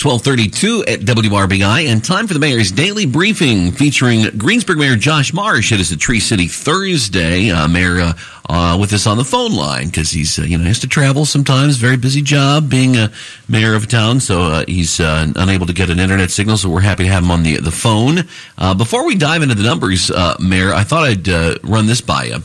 1232 at WRBI and time for the mayor's daily briefing featuring Greensburg Mayor Josh Marsh. It is a Tree City Thursday. Uh, Mayor uh, uh, with us on the phone line because he's, uh, you know, has to travel sometimes. Very busy job being a mayor of a town. So uh, he's uh, unable to get an internet signal. So we're happy to have him on the, the phone. before we dive into the numbers, Mayor, I thought I'd run this by you.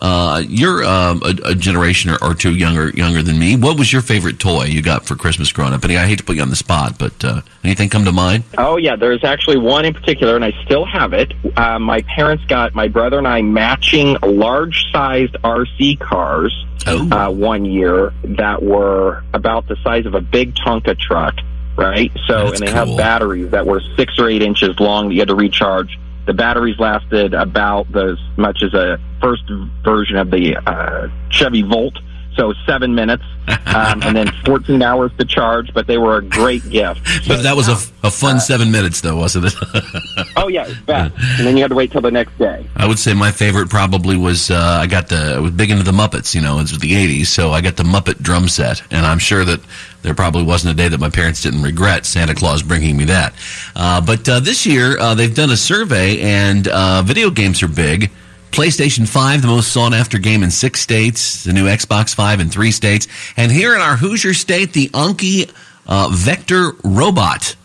Uh, you're um, a, a, generation or, or, two younger younger than me. What was your favorite toy you got for Christmas growing up? And I hate to put you on the spot, but uh, anything come to mind? Oh yeah, there's actually one in particular, and I still have it. Uh, my parents got my brother and I matching large-sized RC cars oh. Uh, one year that were about the size of a big Tonka truck. Right, so That's and they cool. have batteries that were six or eight inches long that you had to recharge the batteries lasted about as much as a first version of the uh, Chevy Volt so seven minutes, um, and then 14 hours to charge. But they were a great gift. but that was a, a fun uh, seven minutes, though, wasn't it? oh yeah, it. And then you had to wait till the next day. I would say my favorite probably was uh, I got the I was big into the Muppets. You know, it was the 80s, so I got the Muppet drum set, and I'm sure that there probably wasn't a day that my parents didn't regret Santa Claus bringing me that. Uh, but uh, this year uh, they've done a survey, and uh, video games are big. PlayStation 5, the most sought after game in six states, the new Xbox 5 in three states. And here in our Hoosier state, the Anki uh, Vector Robot.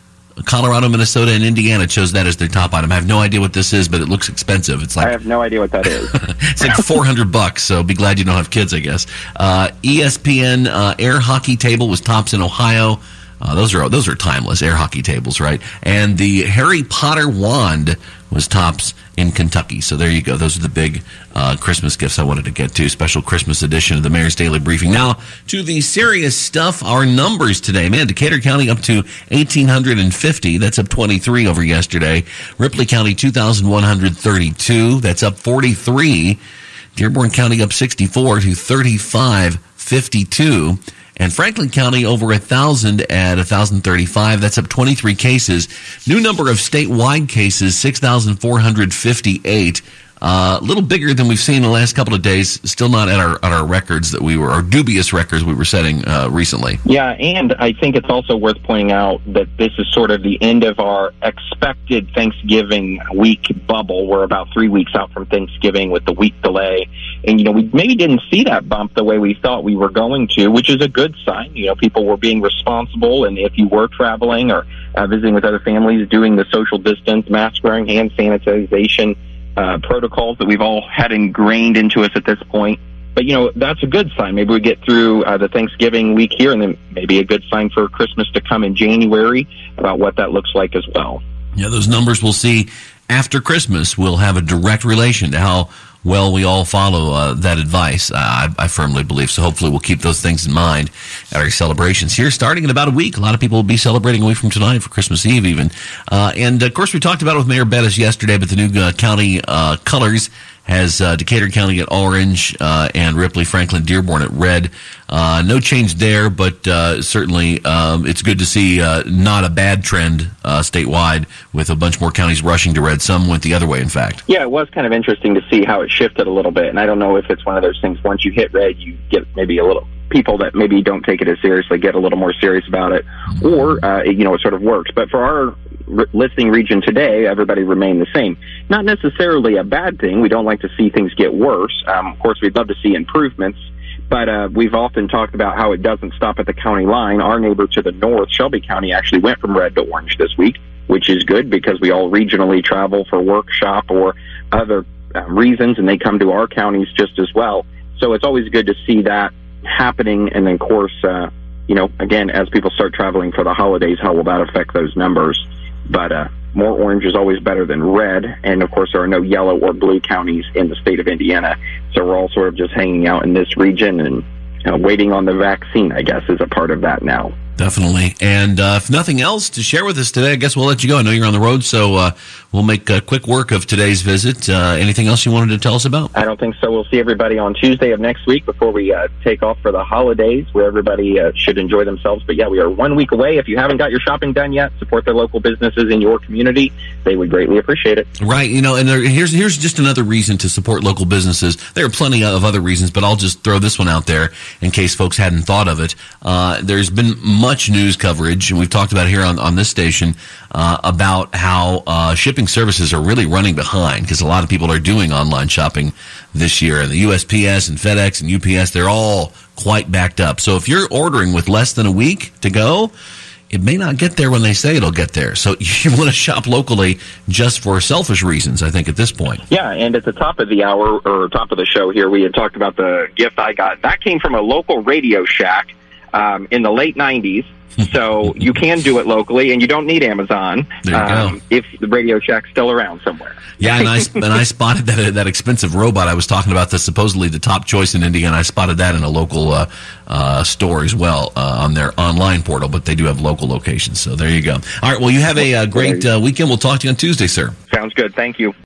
Colorado, Minnesota, and Indiana chose that as their top item. I have no idea what this is, but it looks expensive. It's like I have no idea what that is. it's like four hundred bucks. So be glad you don't have kids, I guess. Uh, ESPN uh, air hockey table was tops in Ohio. Uh, those are those are timeless air hockey tables, right? And the Harry Potter wand was tops in Kentucky. So there you go. Those are the big uh, Christmas gifts I wanted to get to. Special Christmas edition of the Mayor's Daily Briefing. Now to the serious stuff. Our numbers today, man. Decatur County up to eighteen hundred and fifty. That's up twenty three over yesterday. Ripley County two thousand one hundred thirty two. That's up forty three. Dearborn County up sixty four to thirty five fifty two and Franklin County over a thousand at 1,035. That's up 23 cases. New number of statewide cases, 6,458. Uh, a little bigger than we've seen in the last couple of days. Still not at our at our records that we were our dubious records we were setting uh, recently. Yeah, and I think it's also worth pointing out that this is sort of the end of our expected Thanksgiving week bubble. We're about three weeks out from Thanksgiving with the week delay, and you know we maybe didn't see that bump the way we thought we were going to, which is a good sign. You know, people were being responsible, and if you were traveling or uh, visiting with other families, doing the social distance, mask wearing, hand sanitization uh, protocols that we've all had ingrained into us at this point. But you know that's a good sign. Maybe we get through uh, the Thanksgiving week here, and then maybe a good sign for Christmas to come in January about what that looks like as well. Yeah, those numbers we'll see after Christmas will have a direct relation to how well we all follow uh, that advice. I, I, firmly believe. So hopefully we'll keep those things in mind at our celebrations here starting in about a week. A lot of people will be celebrating away from tonight for Christmas Eve even. Uh, and of course we talked about it with Mayor Bettis yesterday, but the new uh, county uh, colors has uh, Decatur County at orange uh, and Ripley, Franklin, Dearborn at red. Uh, no change there, but uh, certainly um, it's good to see uh, not a bad trend uh, statewide with a bunch more counties rushing to red. Some went the other way, in fact. Yeah, it was kind of interesting to see how it shifted a little bit. And I don't know if it's one of those things, once you hit red, you get maybe a little people that maybe don't take it as seriously get a little more serious about it, or uh, you know it sort of works. But for our re- listing region today, everybody remained the same. Not necessarily a bad thing. We don't like to see things get worse. Um, of course, we'd love to see improvements. But uh, we've often talked about how it doesn't stop at the county line. Our neighbor to the north, Shelby County, actually went from red to orange this week, which is good because we all regionally travel for workshop or other uh, reasons, and they come to our counties just as well. So it's always good to see that happening. And then, of course, uh, you know, again, as people start traveling for the holidays, how will that affect those numbers? But uh, more orange is always better than red. And of course, there are no yellow or blue counties in the state of Indiana. So we're all sort of just hanging out in this region and uh, waiting on the vaccine, I guess, is a part of that now. Definitely. And uh, if nothing else to share with us today, I guess we'll let you go. I know you're on the road, so uh, we'll make a quick work of today's visit. Uh, anything else you wanted to tell us about? I don't think so. We'll see everybody on Tuesday of next week before we uh, take off for the holidays, where everybody uh, should enjoy themselves. But yeah, we are one week away. If you haven't got your shopping done yet, support the local businesses in your community. They would greatly appreciate it. Right. You know, and there, here's here's just another reason to support local businesses. There are plenty of other reasons, but I'll just throw this one out there in case folks hadn't thought of it. Uh, there's been much much news coverage, and we've talked about here on, on this station uh, about how uh, shipping services are really running behind because a lot of people are doing online shopping this year. And the USPS and FedEx and UPS, they're all quite backed up. So if you're ordering with less than a week to go, it may not get there when they say it'll get there. So you want to shop locally just for selfish reasons, I think, at this point. Yeah, and at the top of the hour or top of the show here, we had talked about the gift I got. That came from a local Radio Shack um, in the late 90s. So you can do it locally, and you don't need Amazon um, if the Radio Shack's still around somewhere. Yeah, and I and I spotted that that expensive robot I was talking about. That's supposedly the top choice in India, and I spotted that in a local uh, uh, store as well uh, on their online portal. But they do have local locations, so there you go. All right, well, you have a uh, great uh, weekend. We'll talk to you on Tuesday, sir. Sounds good. Thank you.